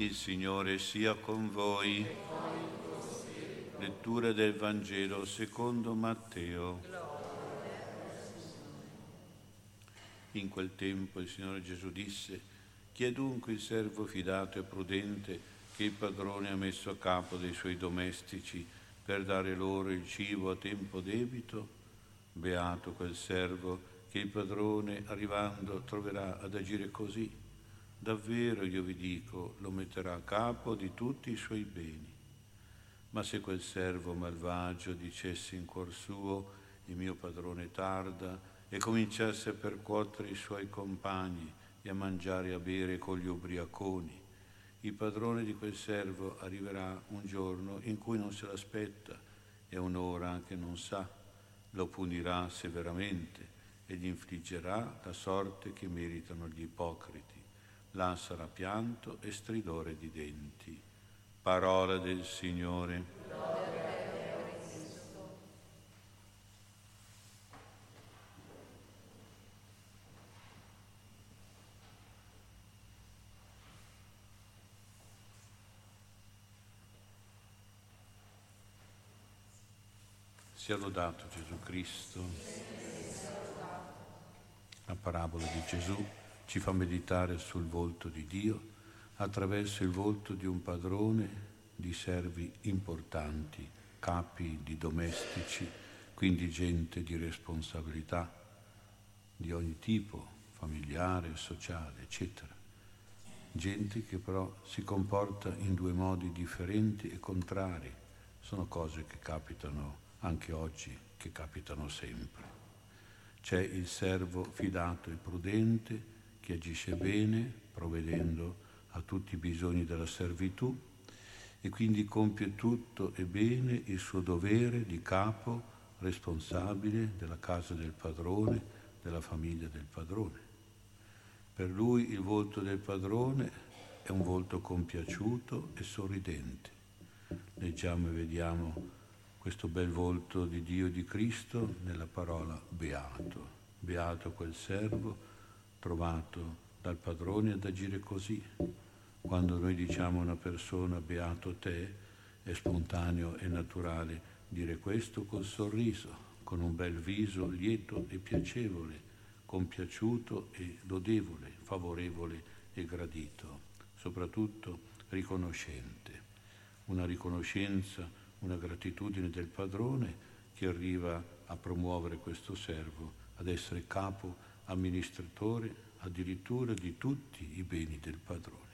Il Signore sia con voi. Lettura del Vangelo secondo Matteo. In quel tempo il Signore Gesù disse, chi è dunque il servo fidato e prudente che il padrone ha messo a capo dei suoi domestici per dare loro il cibo a tempo debito? Beato quel servo che il padrone arrivando troverà ad agire così davvero io vi dico, lo metterà a capo di tutti i suoi beni. Ma se quel servo malvagio dicesse in cuor suo, il mio padrone tarda, e cominciasse a percuotere i suoi compagni e a mangiare e a bere con gli ubriaconi, il padrone di quel servo arriverà un giorno in cui non se l'aspetta e un'ora che non sa, lo punirà severamente e gli infliggerà la sorte che meritano gli ipocriti là sarà pianto e stridore di denti. Parola del Signore. Sia lodato Gesù Cristo. La parabola di Gesù ci fa meditare sul volto di Dio attraverso il volto di un padrone di servi importanti, capi di domestici, quindi gente di responsabilità di ogni tipo, familiare, sociale, eccetera. Gente che però si comporta in due modi differenti e contrari. Sono cose che capitano anche oggi, che capitano sempre. C'è il servo fidato e prudente che agisce bene, provvedendo a tutti i bisogni della servitù e quindi compie tutto e bene il suo dovere di capo responsabile della casa del padrone, della famiglia del padrone. Per lui il volto del padrone è un volto compiaciuto e sorridente. Leggiamo e vediamo questo bel volto di Dio di Cristo nella parola beato. Beato quel servo trovato dal padrone ad agire così. Quando noi diciamo a una persona beato te, è spontaneo e naturale dire questo col sorriso, con un bel viso lieto e piacevole, compiaciuto e lodevole, favorevole e gradito, soprattutto riconoscente. Una riconoscenza, una gratitudine del padrone che arriva a promuovere questo servo, ad essere capo amministratore addirittura di tutti i beni del padrone.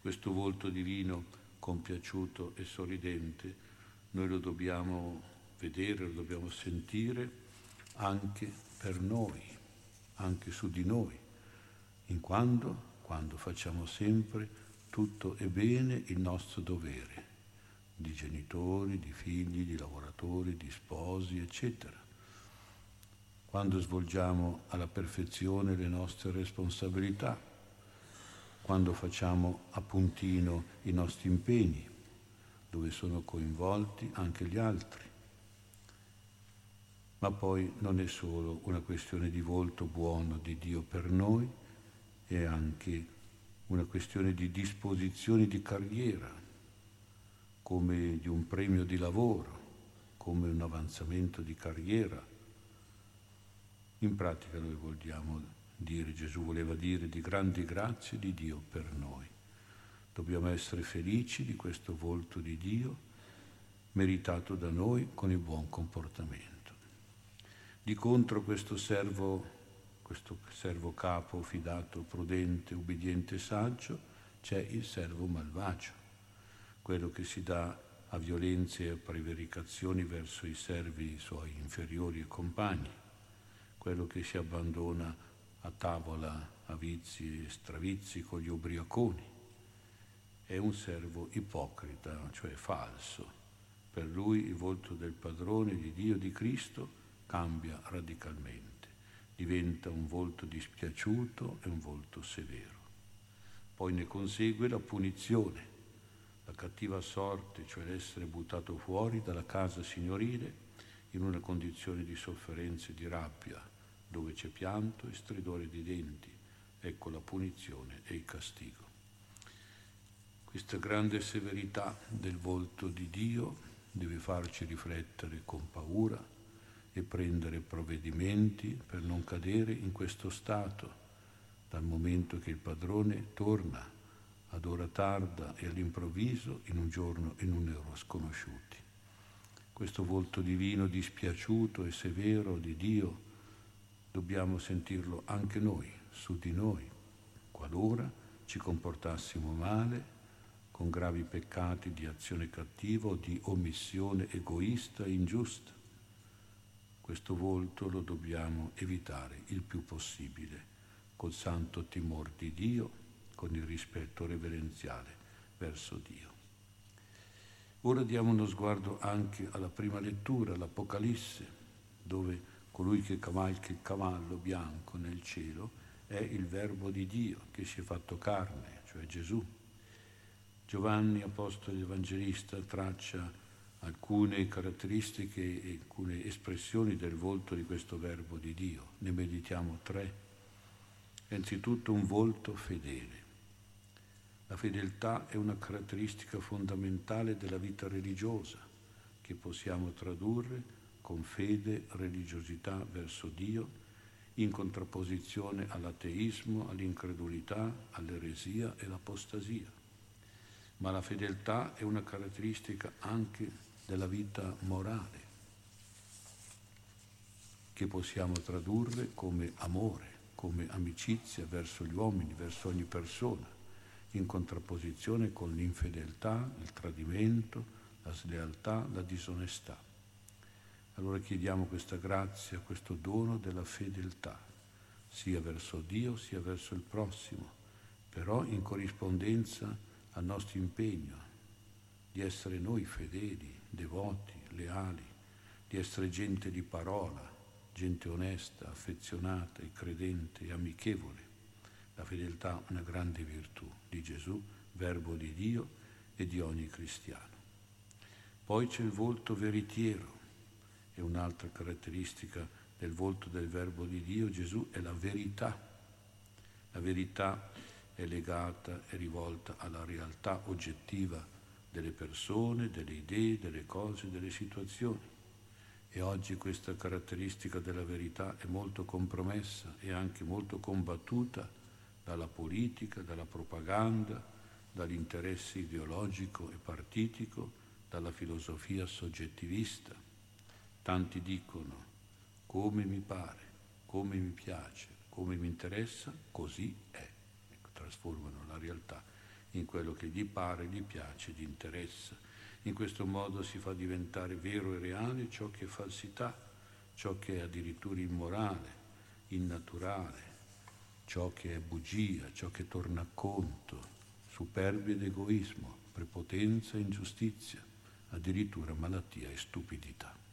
Questo volto divino compiaciuto e sorridente noi lo dobbiamo vedere, lo dobbiamo sentire anche per noi, anche su di noi, in quando, quando facciamo sempre tutto e bene il nostro dovere, di genitori, di figli, di lavoratori, di sposi, eccetera quando svolgiamo alla perfezione le nostre responsabilità, quando facciamo a puntino i nostri impegni, dove sono coinvolti anche gli altri. Ma poi non è solo una questione di volto buono di Dio per noi, è anche una questione di disposizioni di carriera, come di un premio di lavoro, come un avanzamento di carriera in pratica noi vogliamo dire, Gesù voleva dire, di grandi grazie di Dio per noi. Dobbiamo essere felici di questo volto di Dio meritato da noi con il buon comportamento. Di contro questo servo, questo servo capo, fidato, prudente, ubbidiente, saggio, c'è il servo malvagio, quello che si dà a violenze e a prevaricazioni verso i servi i suoi inferiori e compagni quello che si abbandona a tavola a vizi e stravizi con gli ubriaconi. È un servo ipocrita, cioè falso. Per lui il volto del padrone di Dio di Cristo cambia radicalmente, diventa un volto dispiaciuto e un volto severo. Poi ne consegue la punizione, la cattiva sorte, cioè l'essere buttato fuori dalla casa signorile in una condizione di sofferenza e di rabbia, dove c'è pianto e stridore di denti, ecco la punizione e il castigo. Questa grande severità del volto di Dio deve farci riflettere con paura e prendere provvedimenti per non cadere in questo stato, dal momento che il padrone torna ad ora tarda e all'improvviso in un giorno e in un'ora sconosciuti. Questo volto divino dispiaciuto e severo di Dio dobbiamo sentirlo anche noi, su di noi, qualora ci comportassimo male, con gravi peccati di azione cattiva o di omissione egoista e ingiusta. Questo volto lo dobbiamo evitare il più possibile, col santo timore di Dio, con il rispetto reverenziale verso Dio. Ora diamo uno sguardo anche alla prima lettura, l'Apocalisse, dove colui che cavalca il cavallo bianco nel cielo è il Verbo di Dio che si è fatto carne, cioè Gesù. Giovanni, apostolo evangelista, traccia alcune caratteristiche e alcune espressioni del volto di questo Verbo di Dio. Ne meditiamo tre. Innanzitutto un volto fedele. La fedeltà è una caratteristica fondamentale della vita religiosa che possiamo tradurre con fede, religiosità verso Dio, in contrapposizione all'ateismo, all'incredulità, all'eresia e all'apostasia. Ma la fedeltà è una caratteristica anche della vita morale, che possiamo tradurre come amore, come amicizia verso gli uomini, verso ogni persona, in contrapposizione con l'infedeltà, il tradimento, la slealtà, la disonestà. Allora chiediamo questa grazia, questo dono della fedeltà, sia verso Dio sia verso il prossimo, però in corrispondenza al nostro impegno di essere noi fedeli, devoti, leali, di essere gente di parola, gente onesta, affezionata e credente e amichevole. La fedeltà è una grande virtù di Gesù, verbo di Dio e di ogni cristiano. Poi c'è il volto veritiero, e un'altra caratteristica del volto del Verbo di Dio, Gesù, è la verità. La verità è legata e rivolta alla realtà oggettiva delle persone, delle idee, delle cose, delle situazioni. E oggi questa caratteristica della verità è molto compromessa e anche molto combattuta dalla politica, dalla propaganda, dall'interesse ideologico e partitico, dalla filosofia soggettivista. Tanti dicono come mi pare, come mi piace, come mi interessa, così è. Ecco, trasformano la realtà in quello che gli pare, gli piace, gli interessa. In questo modo si fa diventare vero e reale ciò che è falsità, ciò che è addirittura immorale, innaturale, ciò che è bugia, ciò che torna a conto, superbia ed egoismo, prepotenza e ingiustizia, addirittura malattia e stupidità.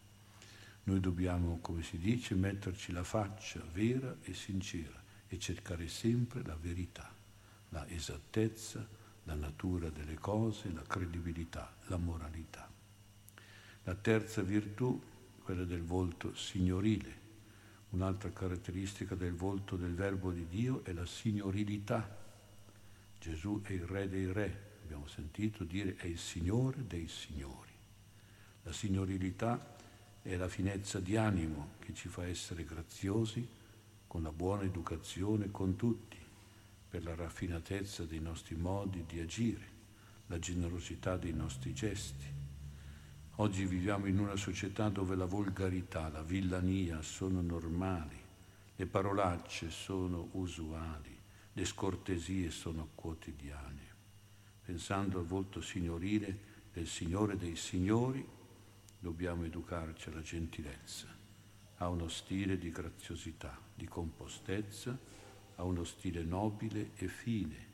Noi dobbiamo, come si dice, metterci la faccia vera e sincera e cercare sempre la verità, la esattezza, la natura delle cose, la credibilità, la moralità. La terza virtù, quella del volto signorile. Un'altra caratteristica del volto del Verbo di Dio è la signorilità. Gesù è il Re dei Re, abbiamo sentito dire è il Signore dei Signori. La signorilità è la finezza di animo che ci fa essere graziosi con la buona educazione con tutti, per la raffinatezza dei nostri modi di agire, la generosità dei nostri gesti. Oggi viviamo in una società dove la volgarità, la villania sono normali, le parolacce sono usuali, le scortesie sono quotidiane. Pensando al volto signorile del Signore dei Signori, dobbiamo educarci alla gentilezza, a uno stile di graziosità, di compostezza, a uno stile nobile e fine,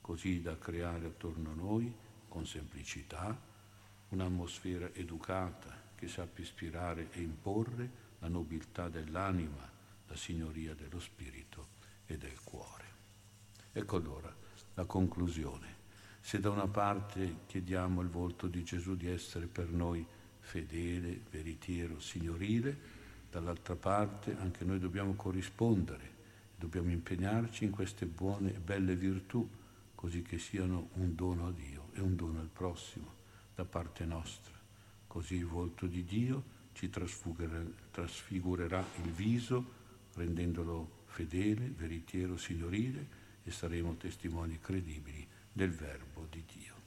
così da creare attorno a noi, con semplicità, un'atmosfera educata che sappia ispirare e imporre la nobiltà dell'anima, la signoria dello spirito e del cuore. Ecco allora la conclusione. Se da una parte chiediamo al volto di Gesù di essere per noi fedele, veritiero, signorile, dall'altra parte anche noi dobbiamo corrispondere, dobbiamo impegnarci in queste buone e belle virtù, così che siano un dono a Dio e un dono al prossimo da parte nostra. Così il volto di Dio ci trasfigurerà il viso rendendolo fedele, veritiero, signorile e saremo testimoni credibili del Verbo di Dio.